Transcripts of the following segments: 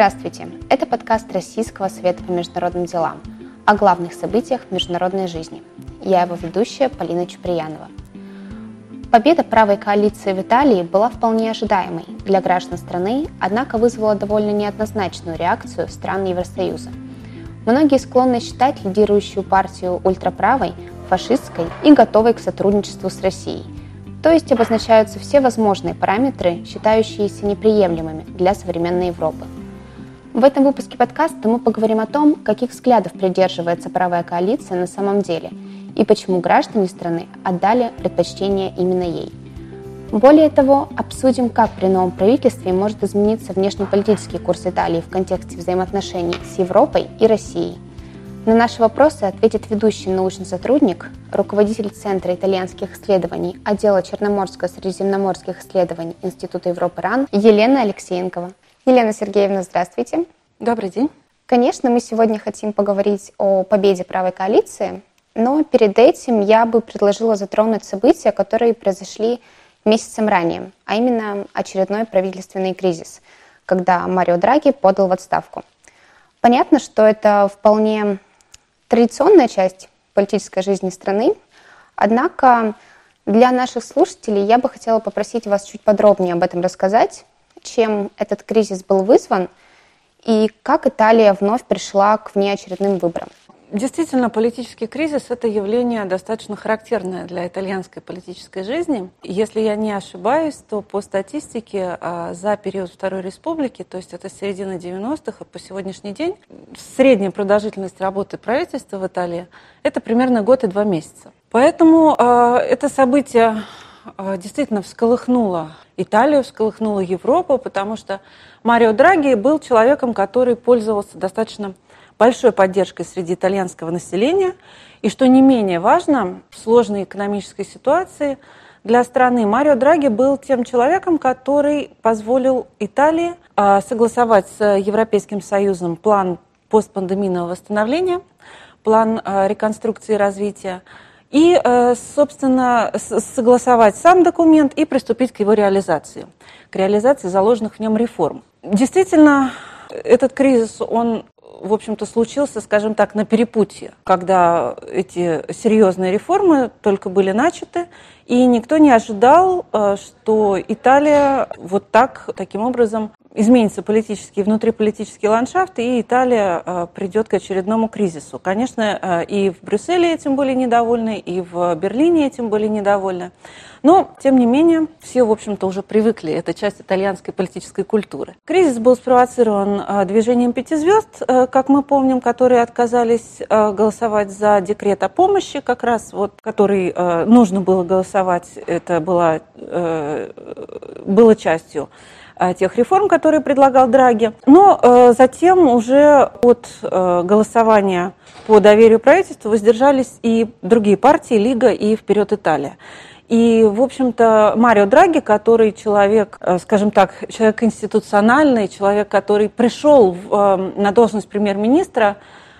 Здравствуйте! Это подкаст Российского совета по международным делам о главных событиях международной жизни. Я его ведущая Полина Чуприянова. Победа правой коалиции в Италии была вполне ожидаемой для граждан страны, однако вызвала довольно неоднозначную реакцию стран Евросоюза. Многие склонны считать лидирующую партию ультраправой, фашистской и готовой к сотрудничеству с Россией – то есть обозначаются все возможные параметры, считающиеся неприемлемыми для современной Европы. В этом выпуске подкаста мы поговорим о том, каких взглядов придерживается правая коалиция на самом деле и почему граждане страны отдали предпочтение именно ей. Более того, обсудим, как при новом правительстве может измениться внешнеполитический курс Италии в контексте взаимоотношений с Европой и Россией – на наши вопросы ответит ведущий научный сотрудник, руководитель Центра итальянских исследований отдела Черноморско-Средиземноморских исследований Института Европы РАН Елена Алексеенкова. Елена Сергеевна, здравствуйте. Добрый день. Конечно, мы сегодня хотим поговорить о победе правой коалиции, но перед этим я бы предложила затронуть события, которые произошли месяцем ранее, а именно очередной правительственный кризис, когда Марио Драги подал в отставку. Понятно, что это вполне традиционная часть политической жизни страны. Однако для наших слушателей я бы хотела попросить вас чуть подробнее об этом рассказать, чем этот кризис был вызван и как Италия вновь пришла к внеочередным выборам. Действительно, политический кризис – это явление достаточно характерное для итальянской политической жизни. Если я не ошибаюсь, то по статистике а, за период Второй Республики, то есть это середина 90-х и по сегодняшний день, средняя продолжительность работы правительства в Италии – это примерно год и два месяца. Поэтому а, это событие действительно всколыхнуло Италию, всколыхнуло Европу, потому что Марио Драги был человеком, который пользовался достаточно большой поддержкой среди итальянского населения. И что не менее важно, в сложной экономической ситуации для страны Марио Драги был тем человеком, который позволил Италии а, согласовать с Европейским Союзом план постпандемийного восстановления, план а, реконструкции и развития, и, а, собственно, согласовать сам документ и приступить к его реализации, к реализации заложенных в нем реформ. Действительно, этот кризис, он в общем-то, случился, скажем так, на перепутье, когда эти серьезные реформы только были начаты, и никто не ожидал, э, что Италия вот так, таким образом изменится политический, внутриполитический ландшафт, и Италия э, придет к очередному кризису. Конечно, э, и в Брюсселе этим были недовольны, и в Берлине этим были недовольны. Но, тем не менее, все, в общем-то, уже привыкли. Это часть итальянской политической культуры. Кризис был спровоцирован э, движением пяти звезд, как мы помним, которые отказались голосовать за декрет о помощи, как раз вот, который нужно было голосовать, это было, было частью тех реформ, которые предлагал Драги. Но э, затем уже от э, голосования по доверию правительству воздержались и другие партии, Лига и «Вперед Италия». И, в общем-то, Марио Драги, который человек, скажем так, человек институциональный, человек, который пришел на должность премьер-министра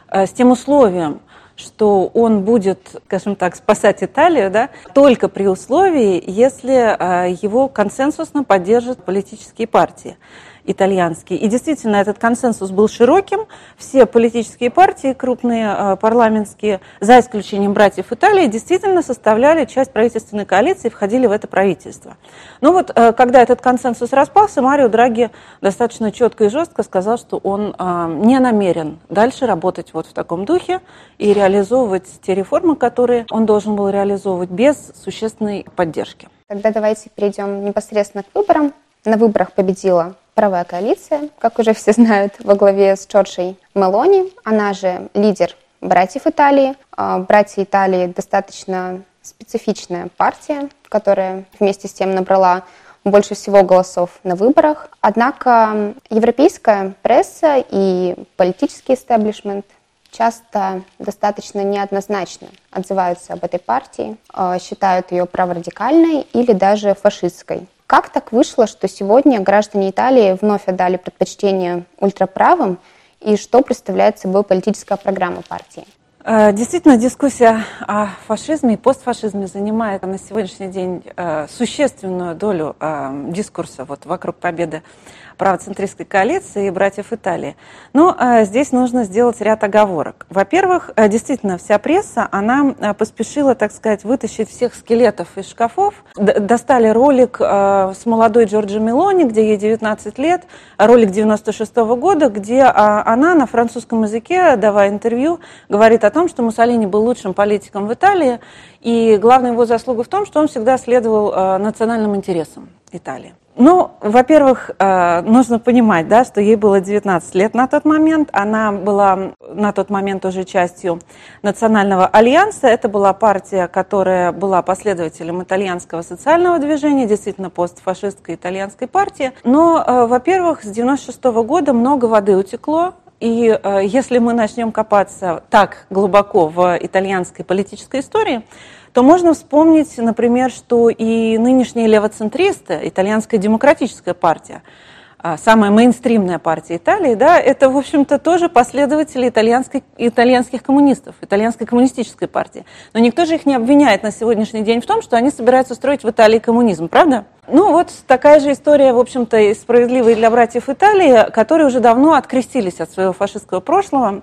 с тем условием, что он будет, скажем так, спасать Италию, да, только при условии, если а, его консенсусно поддержат политические партии итальянский. И действительно, этот консенсус был широким. Все политические партии, крупные э, парламентские, за исключением братьев Италии, действительно составляли часть правительственной коалиции и входили в это правительство. Но вот, э, когда этот консенсус распался, Марио Драги достаточно четко и жестко сказал, что он э, не намерен дальше работать вот в таком духе и реализовывать те реформы, которые он должен был реализовывать без существенной поддержки. Тогда давайте перейдем непосредственно к выборам. На выборах победила правая коалиция, как уже все знают, во главе с Джорджей Мелони. Она же лидер братьев Италии. А, братья Италии достаточно специфичная партия, которая вместе с тем набрала больше всего голосов на выборах. Однако европейская пресса и политический истеблишмент часто достаточно неоднозначно отзываются об этой партии, а, считают ее праворадикальной или даже фашистской. Как так вышло, что сегодня граждане Италии вновь отдали предпочтение ультраправым, и что представляет собой политическая программа партии? Э, действительно, дискуссия о фашизме и постфашизме занимает на сегодняшний день э, существенную долю э, дискурса вот вокруг победы правоцентристской коалиции и братьев Италии. Но э, здесь нужно сделать ряд оговорок. Во-первых, э, действительно, вся пресса, она э, поспешила, так сказать, вытащить всех скелетов из шкафов. Достали ролик э, с молодой Джорджи Мелони, где ей 19 лет, ролик 96 -го года, где она на французском языке, давая интервью, говорит о том, что Муссолини был лучшим политиком в Италии, и главная его заслуга в том, что он всегда следовал национальным интересам Италии. Ну, во-первых, э, нужно понимать, да, что ей было 19 лет на тот момент. Она была на тот момент уже частью Национального альянса. Это была партия, которая была последователем итальянского социального движения, действительно постфашистской итальянской партии. Но, э, во-первых, с 96 -го года много воды утекло. И э, если мы начнем копаться так глубоко в итальянской политической истории, то можно вспомнить, например, что и нынешние левоцентристы, итальянская демократическая партия, а, самая мейнстримная партия Италии, да, это, в общем-то, тоже последователи итальянской, итальянских коммунистов, итальянской коммунистической партии. Но никто же их не обвиняет на сегодняшний день в том, что они собираются строить в Италии коммунизм, правда? Ну, вот такая же история, в общем-то, и справедливая для братьев Италии, которые уже давно открестились от своего фашистского прошлого,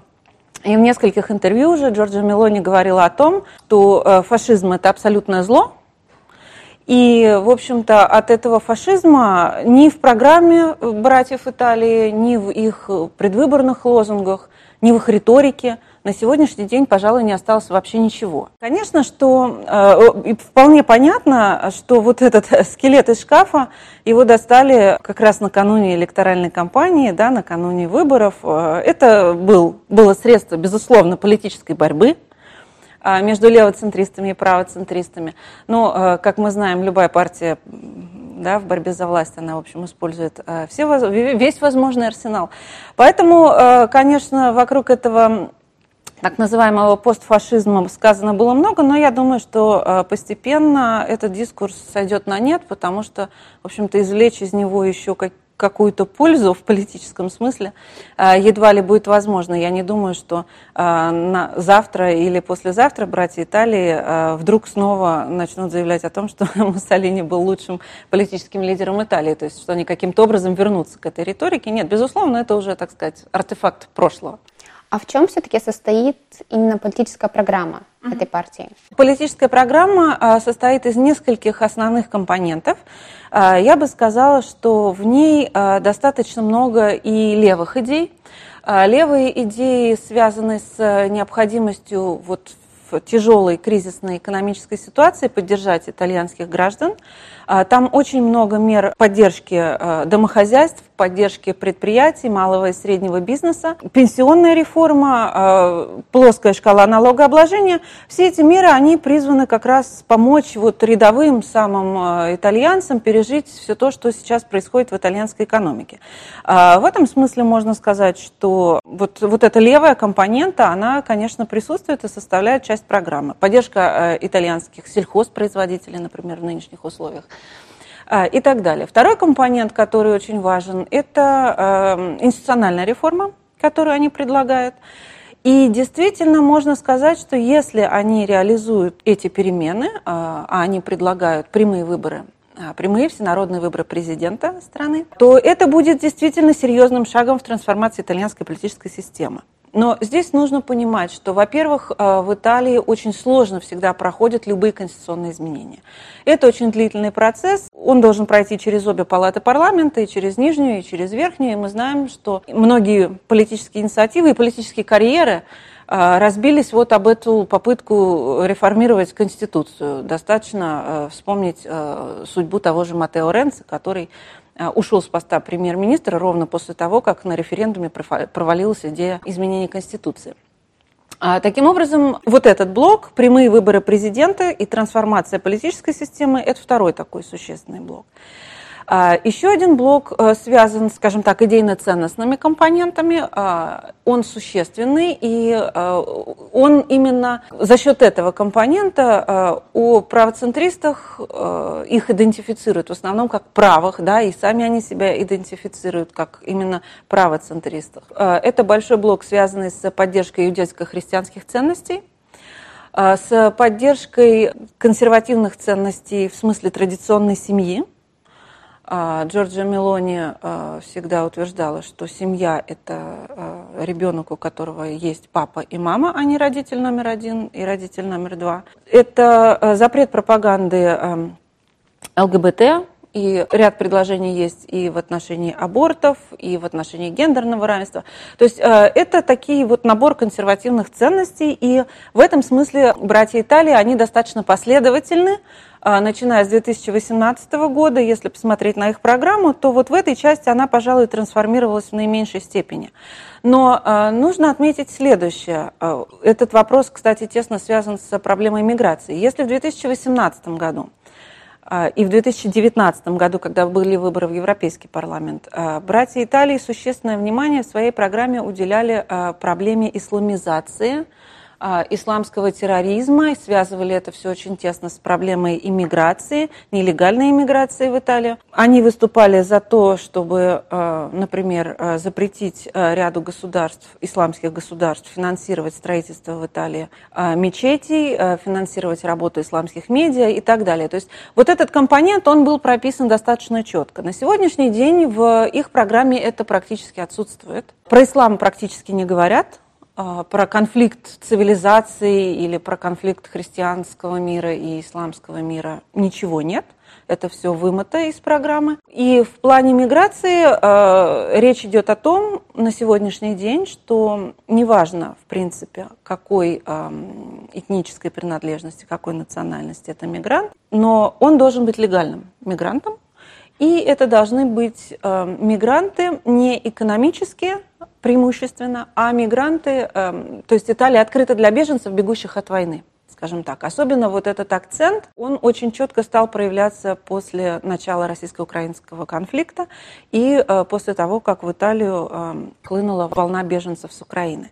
и в нескольких интервью уже Джорджа Мелони говорила о том, что э, фашизм – это абсолютное зло, и, в общем-то, от этого фашизма ни в программе братьев Италии, ни в их предвыборных лозунгах, ни в их риторике на сегодняшний день, пожалуй, не осталось вообще ничего. Конечно, что э, вполне понятно, что вот этот скелет из шкафа, его достали как раз накануне электоральной кампании, да, накануне выборов. Э, это был, было средство, безусловно, политической борьбы, а, между левоцентристами и правоцентристами. Но, э, как мы знаем, любая партия да, в борьбе за власть, она, в общем, использует э, все, весь возможный арсенал. Поэтому, э, конечно, вокруг этого так называемого постфашизма сказано было много, но я думаю, что постепенно этот дискурс сойдет на нет, потому что, в общем-то, извлечь из него еще как, какую-то пользу в политическом смысле а, едва ли будет возможно. Я не думаю, что на завтра или послезавтра братья Италии вдруг снова начнут заявлять о том, что Муссолини был лучшим политическим лидером Италии, то есть что они каким-то образом вернутся к этой риторике. Нет, безусловно, это уже, так сказать, артефакт прошлого. А в чем все-таки состоит именно политическая программа mm-hmm. этой партии? Политическая программа а, состоит из нескольких основных компонентов. А, я бы сказала, что в ней а, достаточно много и левых идей. Левые идеи связаны с необходимостью вот в тяжелой кризисной экономической ситуации поддержать итальянских граждан. Там очень много мер поддержки домохозяйств, поддержки предприятий, малого и среднего бизнеса, пенсионная реформа, э, плоская шкала налогообложения. Все эти меры, они призваны как раз помочь вот рядовым самым э, итальянцам пережить все то, что сейчас происходит в итальянской экономике. А, в этом смысле можно сказать, что вот, вот эта левая компонента, она, конечно, присутствует и составляет часть программы. Поддержка э, итальянских сельхозпроизводителей, например, в нынешних условиях. А, и так далее. Второй компонент, который очень важен, это эм, институциональная реформа, которую они предлагают. И действительно можно сказать, что если они реализуют эти перемены, а, а они предлагают прямые выборы а, прямые всенародные выборы президента страны, то это будет действительно серьезным шагом в трансформации итальянской политической системы. Но здесь нужно понимать, что, во-первых, э, в Италии очень сложно всегда проходят любые конституционные изменения. Это очень длительный процесс. Он должен пройти через обе палаты парламента, и через нижнюю, и через верхнюю. И мы знаем, что многие политические инициативы и политические карьеры э, разбились вот об эту попытку реформировать Конституцию. Достаточно э, вспомнить судьбу того же Матео Ренца, который ушел с поста премьер-министра ровно после того, как на референдуме провалилась идея изменения Конституции. А, таким образом, вот этот блок, прямые выборы президента и трансформация политической системы, это второй такой существенный блок. А, Еще один блок э, связан, скажем так, идейно-ценностными компонентами. А, он существенный, и э, он именно за счет этого компонента у э, правоцентристах их идентифицируют в основном как правых, да, и сами они себя идентифицируют как именно правоцентристов. Это большой блок, связанный с поддержкой иудейско-христианских ценностей, с поддержкой консервативных ценностей в смысле традиционной семьи, А Джорджия Мелони а, всегда утверждала, что семья – это а, ребенок, у которого есть папа и мама, а не родитель номер один и родитель номер два. Это запрет пропаганды ЛГБТ, и ряд предложений есть и в отношении абортов, и в отношении гендерного равенства. То есть это такие вот набор консервативных ценностей, и в этом смысле братья Италии, они достаточно последовательны, а, начиная с 2018 года, если посмотреть на их программу, то вот в этой части она, пожалуй, трансформировалась в наименьшей степени. Но э, нужно отметить следующее. Этот вопрос, кстати, тесно связан с проблемой миграции. Если в 2018 году и в 2019 году, когда были выборы в Европейский парламент, братья Италии существенное внимание в своей программе уделяли проблеме исламизации – а, исламского терроризма и связывали это все очень тесно с проблемой иммиграции, нелегальной иммиграции в Италию. Они выступали за то, чтобы, а, например, а, запретить ряду государств, исламских государств, финансировать строительство в Италии мечетей, финансировать работу исламских медиа и так далее. То есть вот этот компонент, он был прописан достаточно четко. На сегодняшний день в их программе это практически отсутствует. Про ислам практически не говорят, а, про конфликт цивилизации или про конфликт христианского мира и исламского мира ничего нет. Это все вымыто из программы. И в плане миграции э, речь идет о том на сегодняшний день, что неважно, в принципе, какой э, этнической принадлежности, какой национальности это мигрант, но он должен быть легальным мигрантом. И это должны быть э, мигранты не экономические, преимущественно, а мигранты, эм, то есть Италия открыта для беженцев, бегущих от войны скажем так. Особенно вот этот акцент, он очень четко стал проявляться после начала российско-украинского конфликта и э, после того, как в Италию эм, хлынула волна беженцев с Украины.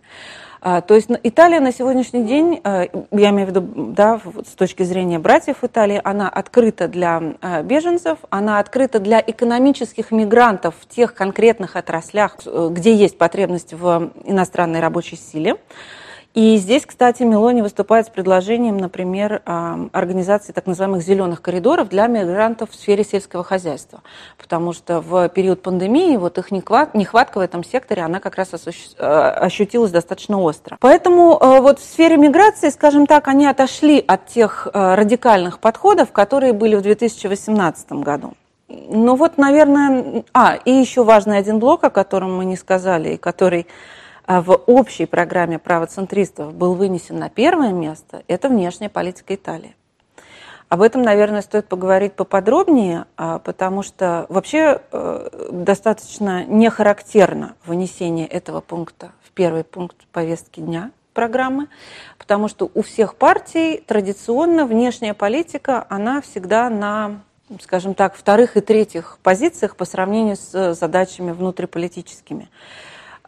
А, то есть Италия на сегодняшний день, э, я имею в виду, да, с точки зрения братьев Италии, она открыта для э, беженцев, она открыта для экономических мигрантов в тех конкретных отраслях, э, где есть потребность в иностранной рабочей силе. И здесь, кстати, Мелони выступает с предложением, например, организации так называемых зеленых коридоров для мигрантов в сфере сельского хозяйства. Потому что в период пандемии вот их нехватка в этом секторе, она как раз э, ощутилась достаточно остро. Поэтому э, вот в сфере миграции, скажем так, они отошли от тех э, радикальных подходов, которые были в 2018 году. Ну вот, наверное, а, и еще важный один блок, о котором мы не сказали, и который в общей программе правоцентристов был вынесен на первое место, это внешняя политика Италии. Об этом, наверное, стоит поговорить поподробнее, а, потому что вообще э, достаточно нехарактерно вынесение этого пункта в первый пункт повестки дня программы, потому что у всех партий традиционно внешняя политика, она всегда на, скажем так, вторых и третьих позициях по сравнению с задачами внутриполитическими.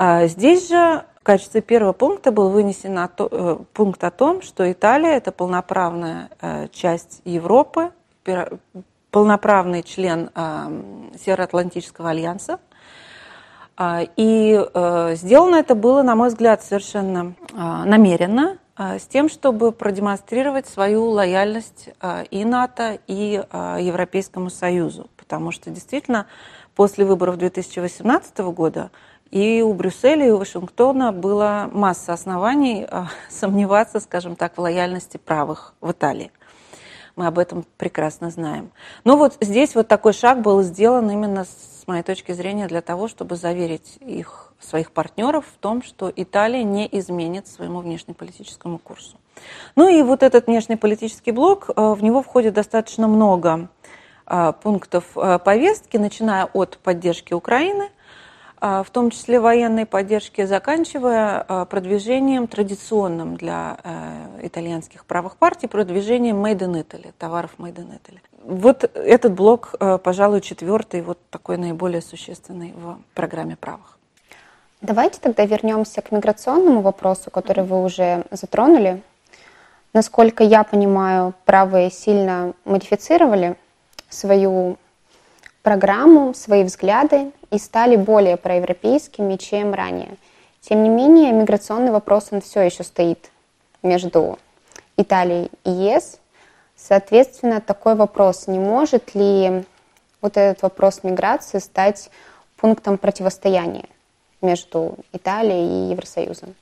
А здесь же в качестве первого пункта был вынесен э, пункт о том, что Италия – это полноправная э, часть Европы, полноправный член э, Североатлантического альянса. А, и сделано это было, на мой взгляд, совершенно намеренно, с тем, чтобы продемонстрировать свою лояльность и НАТО, и Европейскому Союзу. Потому что действительно после выборов 2018 года и у Брюсселя, и у Вашингтона была масса оснований а, сомневаться, скажем так, в лояльности правых в Италии. Мы об этом прекрасно знаем. Но вот здесь вот такой шаг был сделан именно с моей точки зрения для того, чтобы заверить их, своих партнеров в том, что Италия не изменит своему внешнеполитическому курсу. Ну и вот этот внешнеполитический блок, а, в него входит достаточно много а, пунктов повестки, начиная от поддержки Украины – в том числе военной поддержки, заканчивая а, продвижением традиционным для э, итальянских правых партий, продвижением Made in Italy, товаров Made in Italy. Вот этот блок, э, пожалуй, четвертый, вот такой наиболее существенный в программе правых. Давайте тогда вернемся к миграционному вопросу, который вы уже затронули. Насколько я понимаю, правые сильно модифицировали свою программу, свои взгляды и стали более проевропейскими, чем ранее. Тем не менее, миграционный вопрос, он все еще стоит между Италией и ЕС. Соответственно, такой вопрос, не может ли вот этот вопрос миграции стать пунктом противостояния между Италией и Евросоюзом?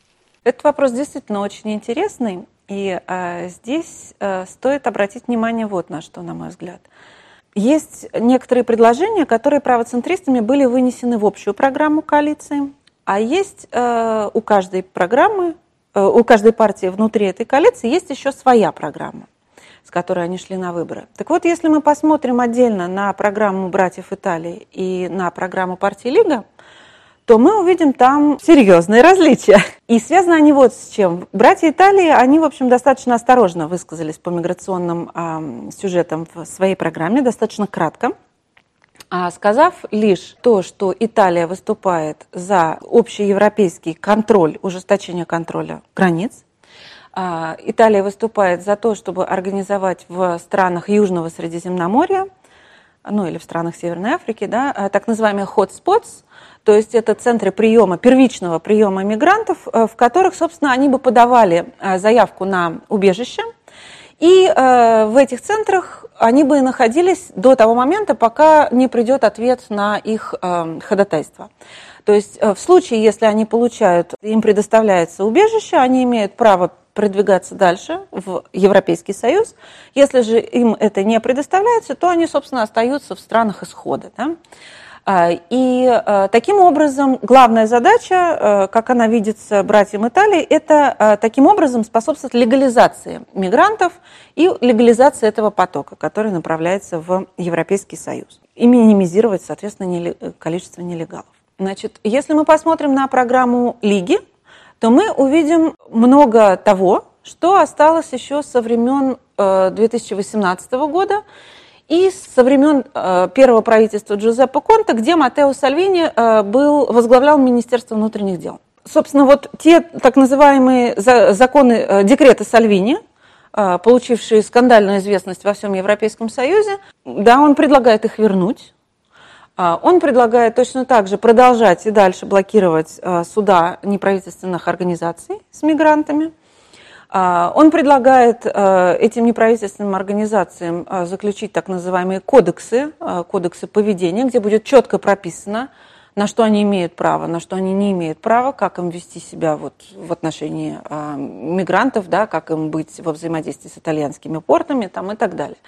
Этот вопрос действительно очень интересный, и э, здесь э, стоит обратить внимание вот на что, на мой взгляд. Есть некоторые предложения, которые правоцентристами были вынесены в общую программу коалиции, а есть э, у каждой программы, э, у каждой партии внутри этой коалиции есть еще своя программа с которой они шли на выборы. Так вот, если мы посмотрим отдельно на программу «Братьев Италии» и на программу партии «Лига», то мы увидим там серьезные различия. И связаны они вот с чем. Братья Италии, они, в общем, достаточно осторожно высказались по миграционным э, сюжетам в своей программе, достаточно кратко, а сказав лишь то, что Италия выступает за общеевропейский контроль, ужесточение контроля границ, а, Италия выступает за то, чтобы организовать в странах Южного Средиземноморья, ну или в странах Северной Африки, да, а, так называемые hotspots, то есть это центры приема, первичного приема мигрантов, э, в которых, собственно, они бы подавали э, заявку на убежище, и э, в этих центрах они бы находились до того момента, пока не придет ответ на их ходатайство. То есть в случае, если они получают, им предоставляется убежище, они имеют право продвигаться дальше в Европейский Союз. Если же им это не предоставляется, то они, собственно, остаются в странах исхода. Да? А, и а, таким образом главная задача, а, как она видится братьям Италии, это таким образом способствовать легализации мигрантов и легализации этого потока, который направляется в Европейский Союз. И минимизировать, соответственно, количество нелегалов. Значит, если мы посмотрим на программу Лиги, то мы увидим много того, что осталось еще со времен 2018 э, года и со времен э, первого правительства Джузеппе Конта, где Матео Сальвини э, был, возглавлял Министерство внутренних дел. Собственно, вот те так называемые законы, декреты Сальвини, получившие скандальную известность во всем Европейском Союзе, да, он предлагает их вернуть, он предлагает точно так же продолжать и дальше блокировать а, суда неправительственных организаций с мигрантами. А, он предлагает этим неправительственным организациям заключить так называемые кодексы, кодексы поведения, где будет четко прописано, на что они имеют право, на что они не имеют права, как им вести себя вот в отношении мигрантов, да, как им быть во взаимодействии с итальянскими портами там, и так далее.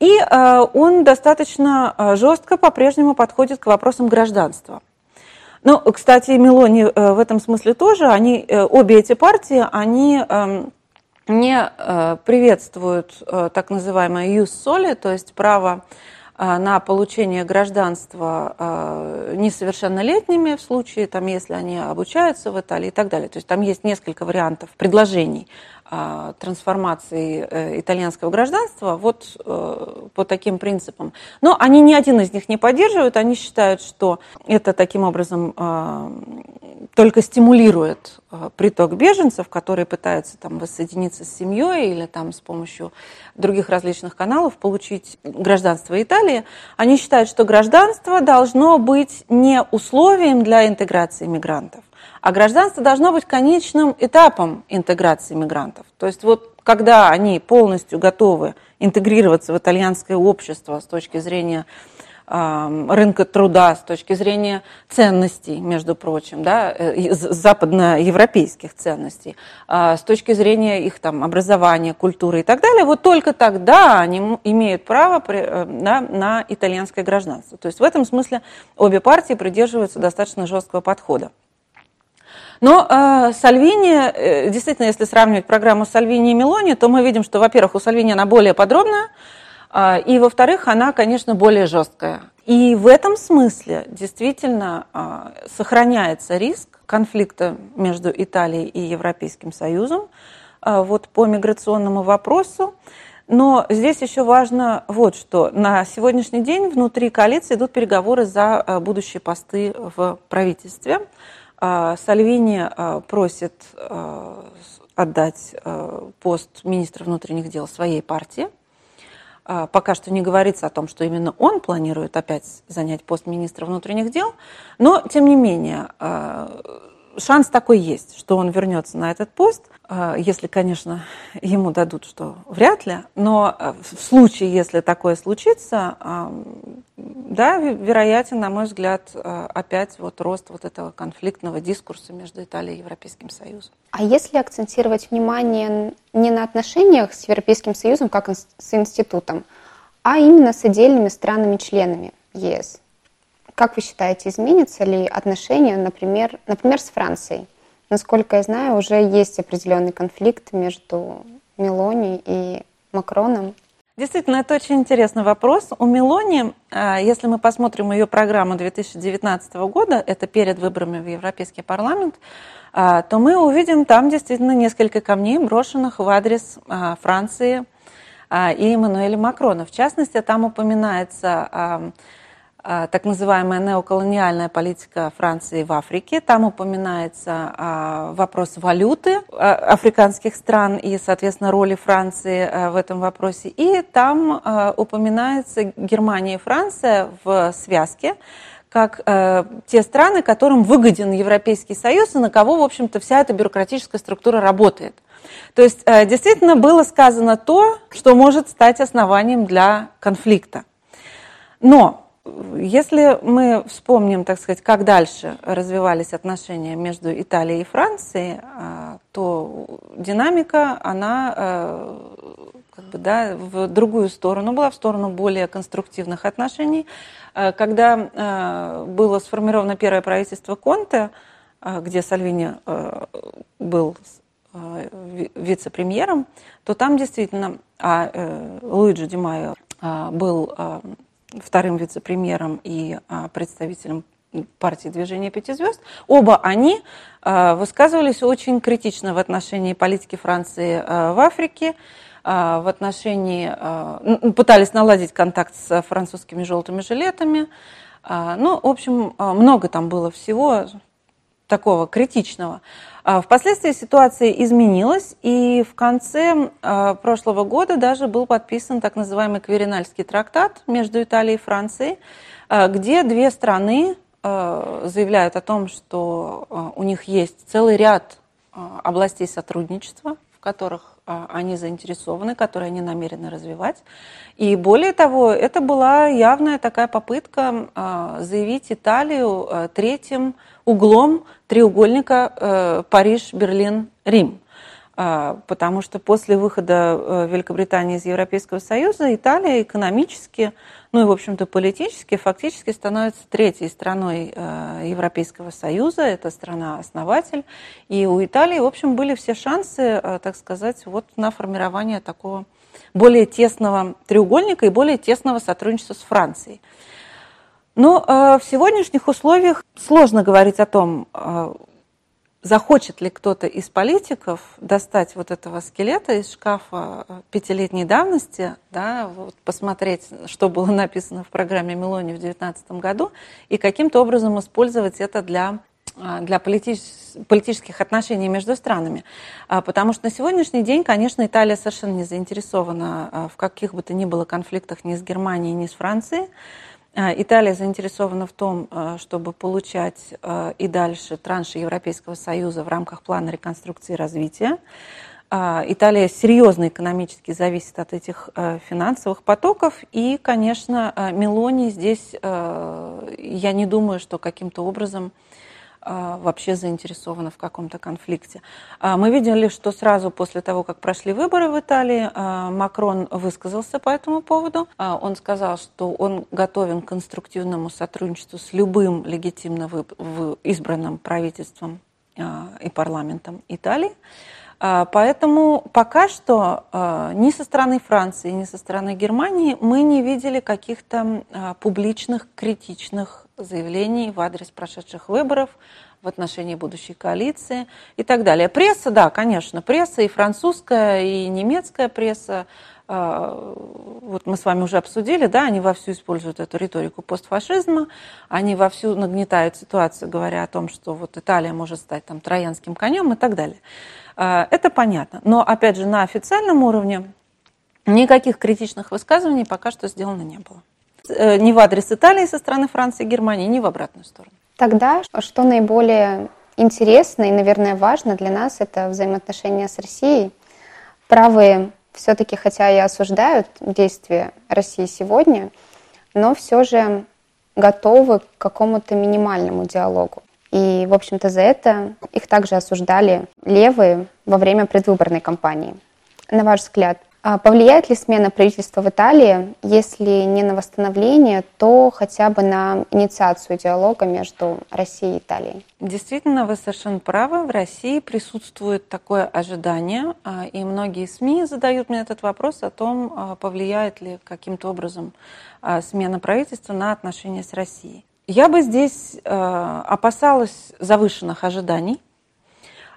И э, он достаточно э, жестко по-прежнему подходит к вопросам гражданства. Ну, кстати, Мелони э, в этом смысле тоже, они, обе эти партии, они эм, не приветствуют так называемое «юс соли», то есть право на получение гражданства несовершеннолетними в случае, там, если они обучаются в Италии и так далее. То есть там есть несколько вариантов предложений трансформации э, итальянского гражданства вот э, по таким принципам. Но они ни один из них не поддерживают, они считают, что это таким образом а, только стимулирует а, приток беженцев, которые пытаются там воссоединиться с семьей или там с помощью других различных каналов получить гражданство Италии. Они считают, что гражданство должно быть не условием для интеграции мигрантов, а гражданство должно быть конечным этапом интеграции мигрантов. То есть вот когда они полностью готовы интегрироваться в итальянское общество с точки зрения рынка труда, с точки зрения ценностей, между прочим, да, э, западноевропейских ценностей, а, с точки зрения их там, образования, культуры и так далее, вот только тогда они имеют право э, на, на итальянское гражданство. То есть в этом смысле обе партии придерживаются достаточно жесткого подхода. Но э, Сальвини, э, действительно, если сравнивать программу Сальвини и Мелони, то мы видим, что, во-первых, у Сальвини она более подробная, э, и, во-вторых, она, конечно, более жесткая. И в этом смысле действительно э, сохраняется риск конфликта между Италией и Европейским Союзом э, вот по миграционному вопросу. Но здесь еще важно вот что. На сегодняшний день внутри коалиции идут переговоры за будущие посты в правительстве. А, Сальвини а, просит а, отдать пост министра внутренних дел своей партии. Пока что не говорится о том, что именно он планирует опять занять пост министра внутренних дел, но, тем не менее, шанс такой есть, что он вернется на этот пост, э, если, конечно, ему дадут, что вряд ли. Но э, в случае, если такое случится, да, вероятен, на мой взгляд, опять вот рост вот этого конфликтного дискурса между Италией и Европейским Союзом. А если акцентировать внимание не на отношениях с Европейским Союзом, как с институтом, а именно с отдельными странами-членами ЕС? Как вы считаете, изменится ли отношения, например, например, с Францией? Насколько я знаю, уже есть определенный конфликт между Мелони и Макроном. Действительно, это очень интересный вопрос. У Мелони, а, если мы посмотрим ее программу 2019 года, это перед выборами в Европейский парламент, а, то мы увидим там действительно несколько камней, брошенных в адрес а, Франции и Эммануэля Макрона. В частности, там упоминается так называемая неоколониальная политика Франции в Африке. Там упоминается а, вопрос валюты а, африканских стран и, соответственно, роли Франции в этом вопросе. И там упоминается Германия и Франция в связке как э, те страны, которым выгоден Европейский Союз и на кого, в общем-то, вся эта бюрократическая структура работает. То есть э, действительно было сказано то, что может стать основанием для конфликта. Но если мы вспомним, так сказать, как дальше развивались отношения между Италией и Францией, а, то динамика, она э, как бы, да, в другую сторону была, в сторону более конструктивных отношений. Э, когда э, было сформировано первое правительство Конте, где Сальвини был вице-премьером, то там действительно а Луиджи Ди Майо был вторым вице-премьером и а, представителем партии движения пяти звезд, оба они а, высказывались очень критично в отношении политики Франции а, в Африке, в отношении, пытались наладить контакт с французскими желтыми жилетами. Ну, в общем, много там было всего такого критичного. А, впоследствии ситуация изменилась, и в конце а, прошлого года даже был подписан так называемый Кверинальский трактат между Италией и Францией, а, где две страны заявляют о том, что у них есть целый ряд областей сотрудничества, в которых они заинтересованы, которые они намерены развивать. И более того, это была явная такая попытка заявить Италию третьим углом треугольника э, Париж, Берлин, Рим. Э, потому что после выхода э, Великобритании из Европейского Союза Италия экономически, ну и, в общем-то, политически фактически становится третьей страной Европейского Союза. Это страна-основатель. И у Италии, в общем, были все шансы, так сказать, вот на формирование такого более тесного треугольника и более тесного сотрудничества с Францией. Но э, в сегодняшних условиях сложно говорить о том, э, захочет ли кто-то из политиков достать вот этого скелета из шкафа э, пятилетней давности, да, вот посмотреть, что было написано в программе Мелони в 2019 году, и каким-то образом использовать это для для политических отношений между странами. Потому что на сегодняшний день, конечно, Италия совершенно не заинтересована в каких бы то ни было конфликтах ни с Германией, ни с Францией. А, Италия заинтересована в том, а, чтобы получать а, и дальше транши Европейского Союза в рамках плана реконструкции и развития. Италия серьезно экономически зависит от этих финансовых потоков. И, конечно, Мелони здесь, я не думаю, что каким-то образом вообще заинтересована в каком-то конфликте. А, мы видели, что сразу после того, как прошли выборы в Италии, а, Макрон высказался по этому поводу. Он сказал, что он готовен к конструктивному сотрудничеству с любым легитимно избранным правительством и парламентом Италии. Поэтому пока что ни со стороны Франции, ни со стороны Германии мы не видели каких-то публичных критичных заявлений в адрес прошедших выборов, в отношении будущей коалиции и так далее. Пресса, да, конечно, пресса и французская, и немецкая пресса, а, вот мы с вами уже обсудили, да, они вовсю используют эту риторику постфашизма, они вовсю нагнетают ситуацию, говоря о том, что вот Италия может стать там троянским конем и так далее. А, это понятно. Но, опять же, на официальном уровне никаких критичных высказываний пока что сделано не было. Э, ни в адрес Италии со стороны Франции и Германии, ни в обратную сторону. Тогда что наиболее интересно и, наверное, важно для нас это взаимоотношения с Россией. Правые все-таки, хотя и осуждают действия России сегодня, но все же готовы к какому-то минимальному диалогу. И, в общем-то, за это их также осуждали левые во время предвыборной кампании. На ваш взгляд, а повлияет ли смена правительства в Италии, если не на восстановление, то хотя бы на инициацию диалога между Россией и Италией? Действительно, вы совершенно правы. В России присутствует такое ожидание, а, и многие СМИ задают мне этот вопрос о том, а, повлияет ли каким-то образом смена правительства на отношения с Россией. Я бы здесь опасалась завышенных ожиданий,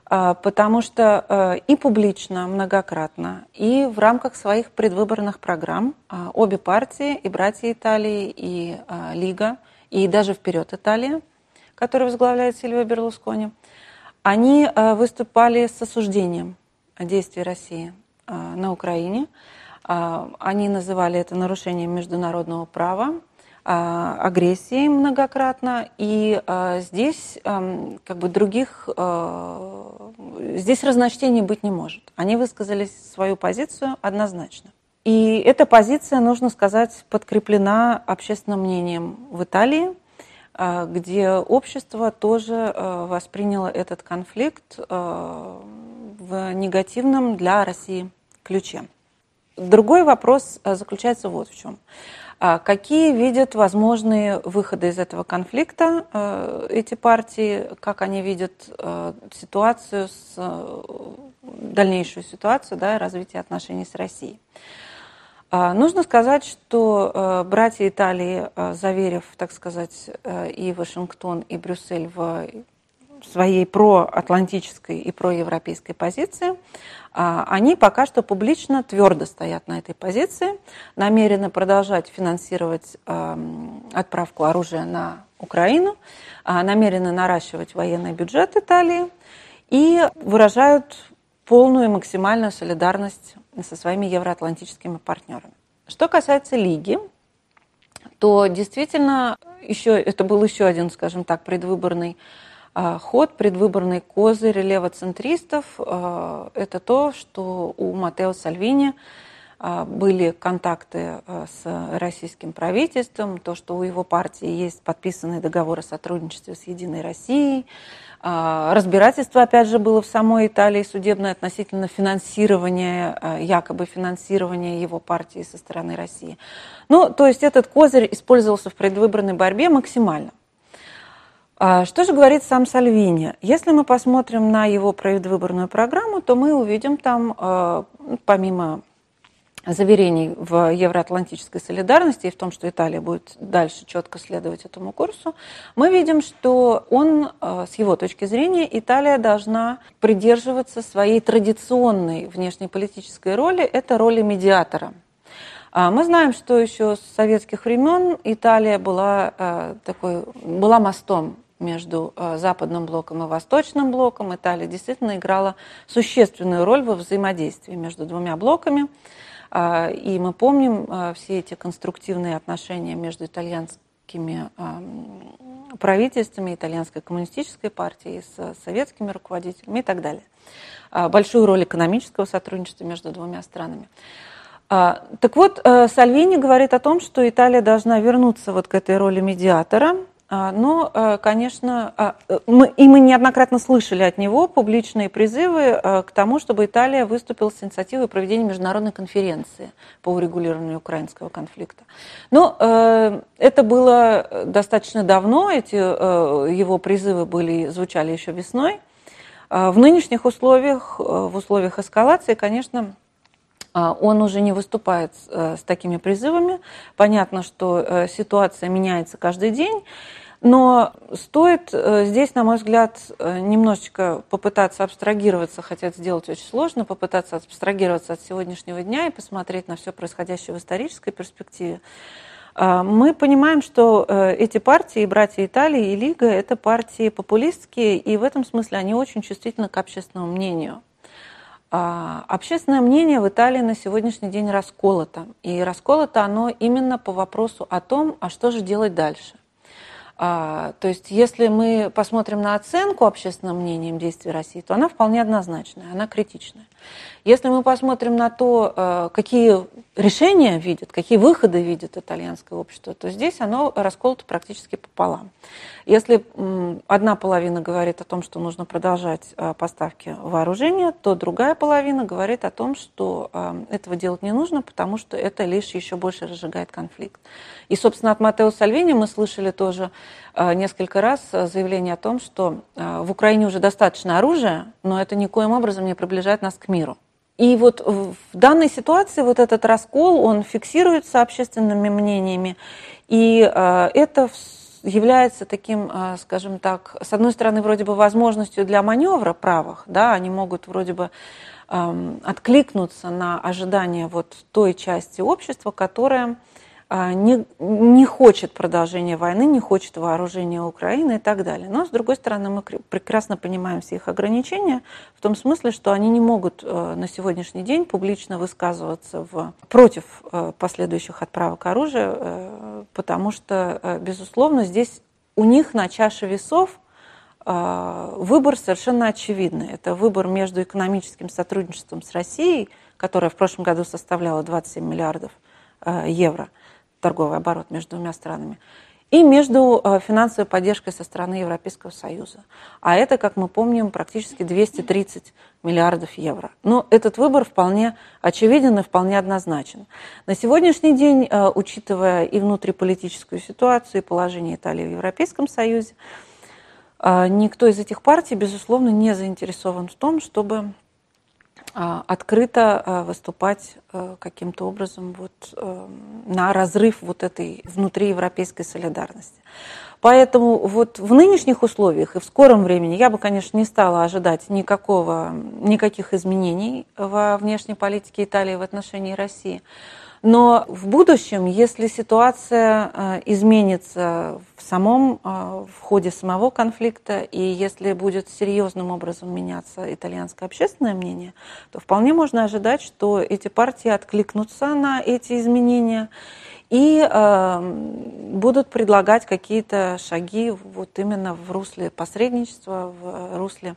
а, потому что э, и публично, многократно, и в рамках своих предвыборных программ обе партии, и «Братья Италии», и «Лига», и даже «Вперед Италия», который возглавляет Сильвия Берлускони, они э, выступали с осуждением действий России на Украине. Они называли это нарушением международного права, а, агрессии многократно, и а, здесь как бы других, а, здесь разночтений быть не может. Они высказали свою позицию однозначно. И эта позиция, нужно сказать, подкреплена общественным мнением в Италии, где общество тоже восприняло этот конфликт в негативном для России ключе. Другой вопрос заключается вот в чем. А какие видят возможные выходы из этого конфликта э, эти партии, как они видят э, ситуацию, с, э, дальнейшую ситуацию да, развитие отношений с Россией? А, нужно сказать, что братья Италии, заверив, так сказать, и Вашингтон, и Брюссель в своей проатлантической и проевропейской позиции, а, они пока что публично твердо стоят на этой позиции, намерены продолжать финансировать отправку оружия на Украину, а, намерены наращивать военный бюджет Италии и выражают полную и максимальную солидарность со своими евроатлантическими партнерами. Что касается Лиги, то действительно еще, это был еще один, скажем так, предвыборный ход, предвыборный козырь левоцентристов а, – это то, что у Матео Сальвини а, были контакты с российским правительством, то, что у его партии есть подписанный договор о сотрудничестве с «Единой Россией», Разбирательство, опять же, было в самой Италии судебное относительно финансирования, якобы финансирования его партии со стороны России. Ну, то есть этот козырь использовался в предвыборной борьбе максимально. А что же говорит сам Сальвини? Если мы посмотрим на его предвыборную программу, то мы увидим там, э, помимо заверений в евроатлантической солидарности и в том, что Италия будет дальше четко следовать этому курсу, мы видим, что он, э, с его точки зрения, Италия должна придерживаться своей традиционной внешнеполитической роли, это роли медиатора. А мы знаем, что еще с советских времен Италия была, э, такой, была мостом между э, западным блоком и восточным блоком. Италия действительно играла существенную роль во взаимодействии между двумя блоками. А, и мы помним э, все эти конструктивные отношения между итальянскими правительствами, итальянской коммунистической партией с советскими руководителями и так далее. А, большую роль экономического сотрудничества между двумя странами. А, так вот, э, Сальвини говорит о том, что Италия должна вернуться вот к этой роли медиатора – но, э, конечно, а, э, мы, и мы неоднократно слышали от него публичные призывы э, к тому, чтобы Италия выступила с инициативой проведения международной конференции по урегулированию украинского конфликта. Но это было достаточно давно, эти его призывы были, звучали еще весной. В нынешних условиях, в условиях эскалации, конечно, он уже не выступает с такими призывами. Понятно, что ситуация меняется каждый день. Но стоит э, здесь, на мой взгляд, э, немножечко попытаться абстрагироваться, хотя это сделать очень сложно, попытаться абстрагироваться от сегодняшнего дня и посмотреть на все происходящее в исторической перспективе. А, мы понимаем, что э, эти партии, братья Италии и Лига, это партии популистские, и в этом смысле они очень чувствительны к общественному мнению. А, общественное мнение в Италии на сегодняшний день расколото. И расколото оно именно по вопросу о том, а что же делать дальше. А, то есть, если мы посмотрим на оценку общественным мнением действий России, то она вполне однозначная, она критичная. Если мы посмотрим на то, э, какие решения видят, какие выходы видит итальянское общество, то здесь оно расколото практически пополам. Если одна половина говорит о том, что нужно продолжать э, поставки вооружения, то другая половина говорит о том, что э, этого делать не нужно, потому что это лишь еще больше разжигает конфликт. И, собственно, от Матео Сальвини мы слышали тоже несколько раз заявление о том, что в Украине уже достаточно оружия, но это никоим образом не приближает нас к миру. И вот в данной ситуации вот этот раскол, он фиксируется общественными мнениями, и э, это является таким, э, скажем так, с одной стороны, вроде бы возможностью для маневра правых, да, они могут вроде бы эм, откликнуться на ожидания вот той части общества, которая не, не хочет продолжения войны, не хочет вооружения Украины и так далее. Но, с другой стороны, мы прекрасно понимаем все их ограничения в том смысле, что они не могут э, на сегодняшний день публично высказываться в, против э, последующих отправок оружия, э, потому что, безусловно, здесь у них на чаше весов выбор совершенно очевидный. Это выбор между экономическим сотрудничеством с Россией, которое в прошлом году составляло 27 миллиардов евро – торговый оборот между двумя странами, и между э, финансовой поддержкой со стороны Европейского Союза. А это, как мы помним, практически 230 миллиардов евро. Но этот выбор вполне очевиден и вполне однозначен. На сегодняшний день, э, учитывая и внутриполитическую ситуацию, и положение Италии в Европейском Союзе, э, никто из этих партий, безусловно, не заинтересован в том, чтобы открыто а, выступать а, каким-то образом вот на разрыв вот этой внутриевропейской солидарности. Поэтому вот в нынешних условиях и в скором времени я бы, конечно, не стала ожидать никакого, никаких изменений во внешней политике Италии в отношении России. Но в будущем, если ситуация э, изменится в самом, э, в ходе самого конфликта, и если будет серьезным образом меняться итальянское общественное мнение, то вполне можно ожидать, что эти партии откликнутся на эти изменения и э, будут предлагать какие-то шаги вот именно в русле посредничества, в русле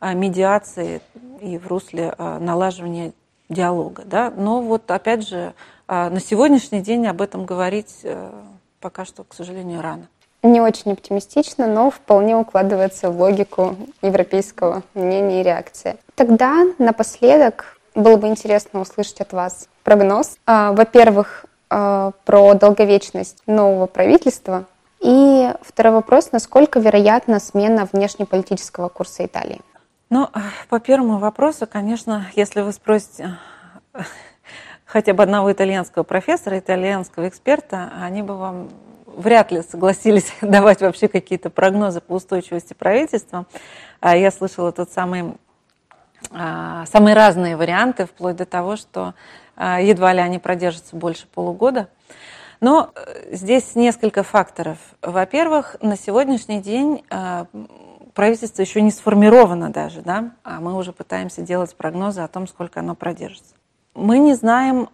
медиации и в русле налаживания диалога. Да? Но вот опять же а на сегодняшний день об этом говорить э, пока что, к сожалению, рано. Не очень оптимистично, но вполне укладывается в логику европейского мнения и реакции. Тогда напоследок было бы интересно услышать от вас прогноз. А, во-первых, а, про долговечность нового правительства. И второй вопрос, насколько вероятна смена внешнеполитического курса Италии? Ну, по первому вопросу, конечно, если вы спросите хотя бы одного итальянского профессора, итальянского эксперта, они бы вам вряд ли согласились давать вообще какие-то прогнозы по устойчивости правительства. А я слышала тот самый, а, самые разные варианты, вплоть до того, что а, едва ли они продержатся больше полугода. Но э, здесь несколько факторов. Во-первых, на сегодняшний день правительство еще не сформировано даже, да, а мы уже пытаемся делать прогнозы о том, сколько оно продержится мы не знаем,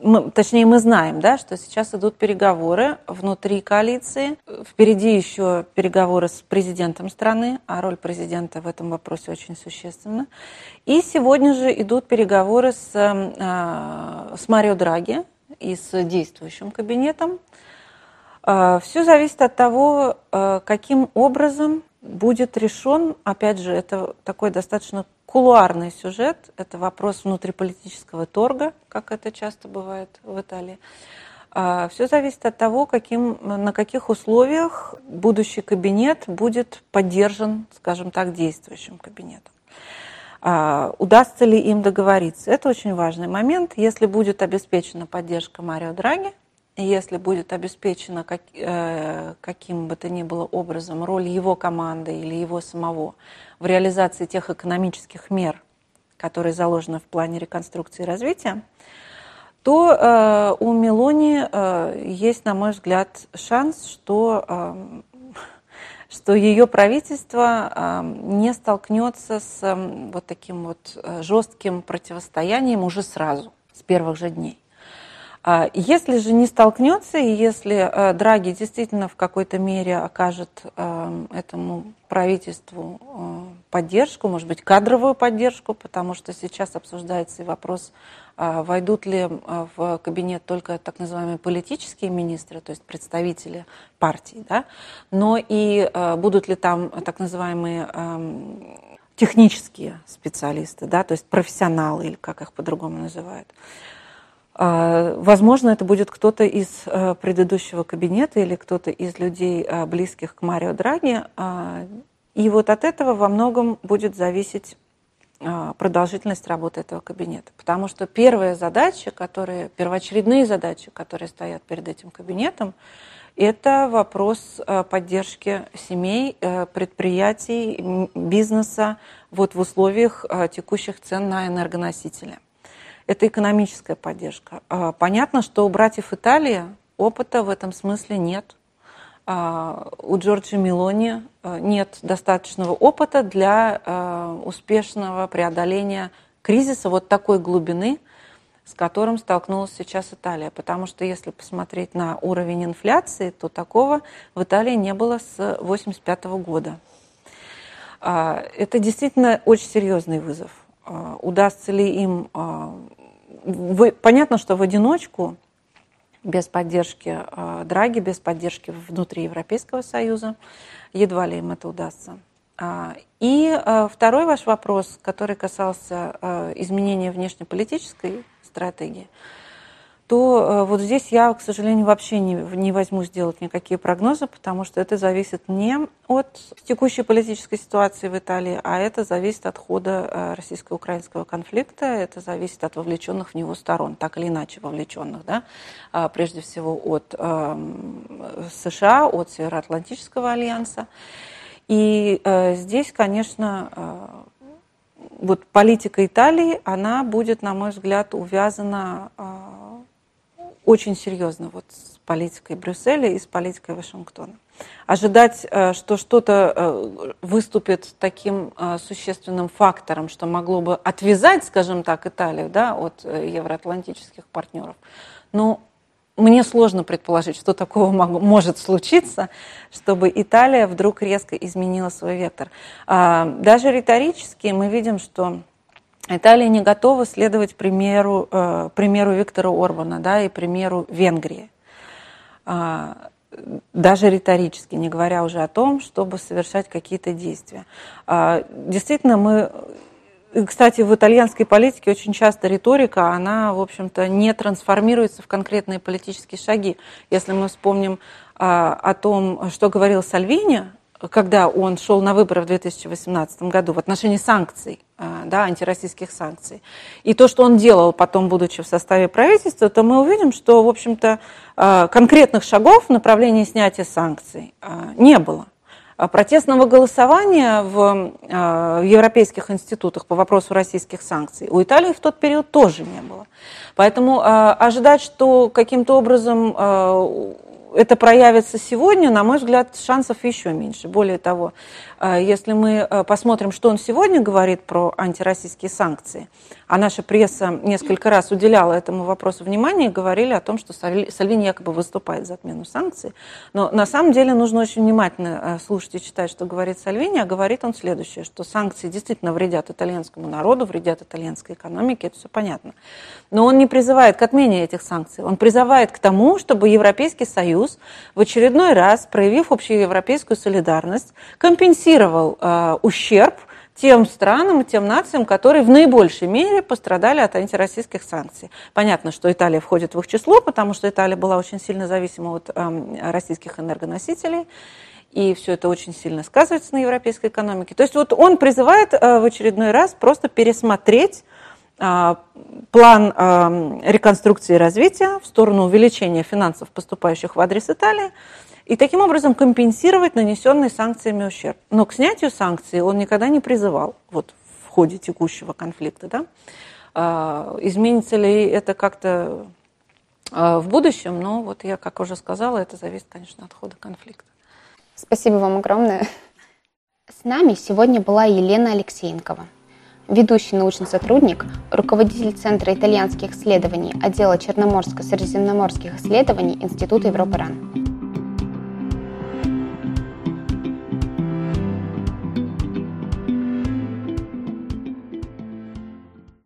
мы, точнее мы знаем, да, что сейчас идут переговоры внутри коалиции. Впереди еще переговоры с президентом страны, а роль президента в этом вопросе очень существенна. И сегодня же идут переговоры с, а, с Марио Драги и с действующим кабинетом. А, Все зависит от того, а, каким образом будет решен, опять же, это такой достаточно кулуарный сюжет, это вопрос внутриполитического торга, как это часто бывает в Италии. А, Все зависит от того, каким, на каких условиях будущий кабинет будет поддержан, скажем так, действующим кабинетом. А, удастся ли им договориться? Это очень важный момент. Если будет обеспечена поддержка Марио Драги, если будет обеспечена как, э, каким бы то ни было образом роль его команды или его самого в реализации тех экономических мер, которые заложены в плане реконструкции и развития, то э, у Мелони э, есть, на мой взгляд, шанс, что, э, что ее правительство э, не столкнется с э, вот таким вот э, жестким противостоянием уже сразу, с первых же дней. А, если же не столкнется, и если э, Драги действительно в какой-то мере окажет э, этому правительству э, поддержку, может быть, кадровую поддержку, потому что сейчас обсуждается и вопрос, войдут ли в кабинет только так называемые политические министры, то есть представители партий, да, но и будут ли там так называемые эм, технические специалисты, да, то есть профессионалы, или как их по-другому называют. А, возможно, это будет кто-то из э, предыдущего кабинета или кто-то из людей, э, близких к Марио Драги. А, и вот от этого во многом будет зависеть а, продолжительность работы этого кабинета. Потому что первая задача, которые, первоочередные задачи, которые стоят перед этим кабинетом, это вопрос э, поддержки семей, предприятий, бизнеса вот в условиях текущих цен на энергоносители это экономическая поддержка. А, понятно, что у братьев Италии опыта в этом смысле нет. А, у Джорджа Мелони а, нет достаточного опыта для успешного преодоления кризиса вот такой глубины, с которым столкнулась сейчас Италия. Потому что если посмотреть на уровень инфляции, то такого в Италии не было с 1985 года. Это действительно очень серьезный вызов. Удастся ли им вы, понятно, что в одиночку, без поддержки э, Драги, без поддержки внутри Европейского Союза, едва ли им это удастся. А, и э, второй ваш вопрос, который касался э, изменения внешнеполитической стратегии – то э, вот здесь я, к сожалению, вообще не, не возьму сделать никакие прогнозы, потому что это зависит не от текущей политической ситуации в Италии, а это зависит от хода э, российско-украинского конфликта, это зависит от вовлеченных в него сторон, так или иначе вовлеченных, да? А, прежде всего от эм, США, от Североатлантического альянса. И э, здесь, конечно, вот политика Италии, она будет, на мой взгляд, увязана очень серьезно вот с политикой Брюсселя и с политикой Вашингтона. Ожидать, э, что что-то э, выступит таким э, существенным фактором, что могло бы отвязать, скажем так, Италию да, от евроатлантических партнеров, ну, мне сложно предположить, что такого может случиться, чтобы Италия вдруг резко изменила свой вектор. А, даже риторически мы видим, что Италия не готова следовать примеру, э, примеру Виктора Орбана да, и примеру Венгрии. Э, даже риторически, не говоря уже о том, чтобы совершать какие-то действия. Э, действительно, мы кстати, в итальянской политике очень часто риторика, она, в общем-то, не трансформируется в конкретные политические шаги. Если мы вспомним а, о том, что говорил Сальвини когда он шел на выборы в 2018 году в отношении санкций, а, да, антироссийских санкций, и то, что он делал потом, будучи в составе правительства, то мы увидим, что, в общем-то, а, конкретных шагов в направлении снятия санкций а, не было. Протестного голосования в европейских институтах по вопросу российских санкций у Италии в тот период тоже не было. Поэтому ожидать, что каким-то образом это проявится сегодня, на мой взгляд, шансов еще меньше. Более того, э, если мы э, посмотрим, что он сегодня говорит про антироссийские санкции, а наша пресса несколько раз уделяла этому вопросу внимание и говорили о том, что Сальвини якобы выступает за отмену санкций. Но на самом деле нужно очень внимательно э, слушать и читать, что говорит Сальвини, а говорит он следующее, что санкции действительно вредят итальянскому народу, вредят итальянской экономике, это все понятно. Но он не призывает к отмене этих санкций, он призывает к тому, чтобы Европейский Союз в очередной раз, проявив общеевропейскую солидарность, компенсировал э, ущерб, тем странам и тем нациям, которые в наибольшей мере пострадали от антироссийских санкций. Понятно, что Италия входит в их число, потому что Италия была очень сильно зависима от э, российских энергоносителей, и все это очень сильно сказывается на европейской экономике. То есть вот он призывает э, в очередной раз просто пересмотреть э, план э, реконструкции и развития в сторону увеличения финансов, поступающих в адрес Италии, и таким образом компенсировать нанесенный санкциями ущерб. Но к снятию санкций он никогда не призывал вот, в ходе текущего конфликта. Да? А, изменится ли это как-то а, в будущем? Но вот я, как уже сказала, это зависит, конечно, от хода конфликта. Спасибо вам огромное. С нами сегодня была Елена Алексеенкова, ведущий научный сотрудник, руководитель Центра итальянских исследований отдела Черноморско-Средиземноморских исследований Института Европы РАН.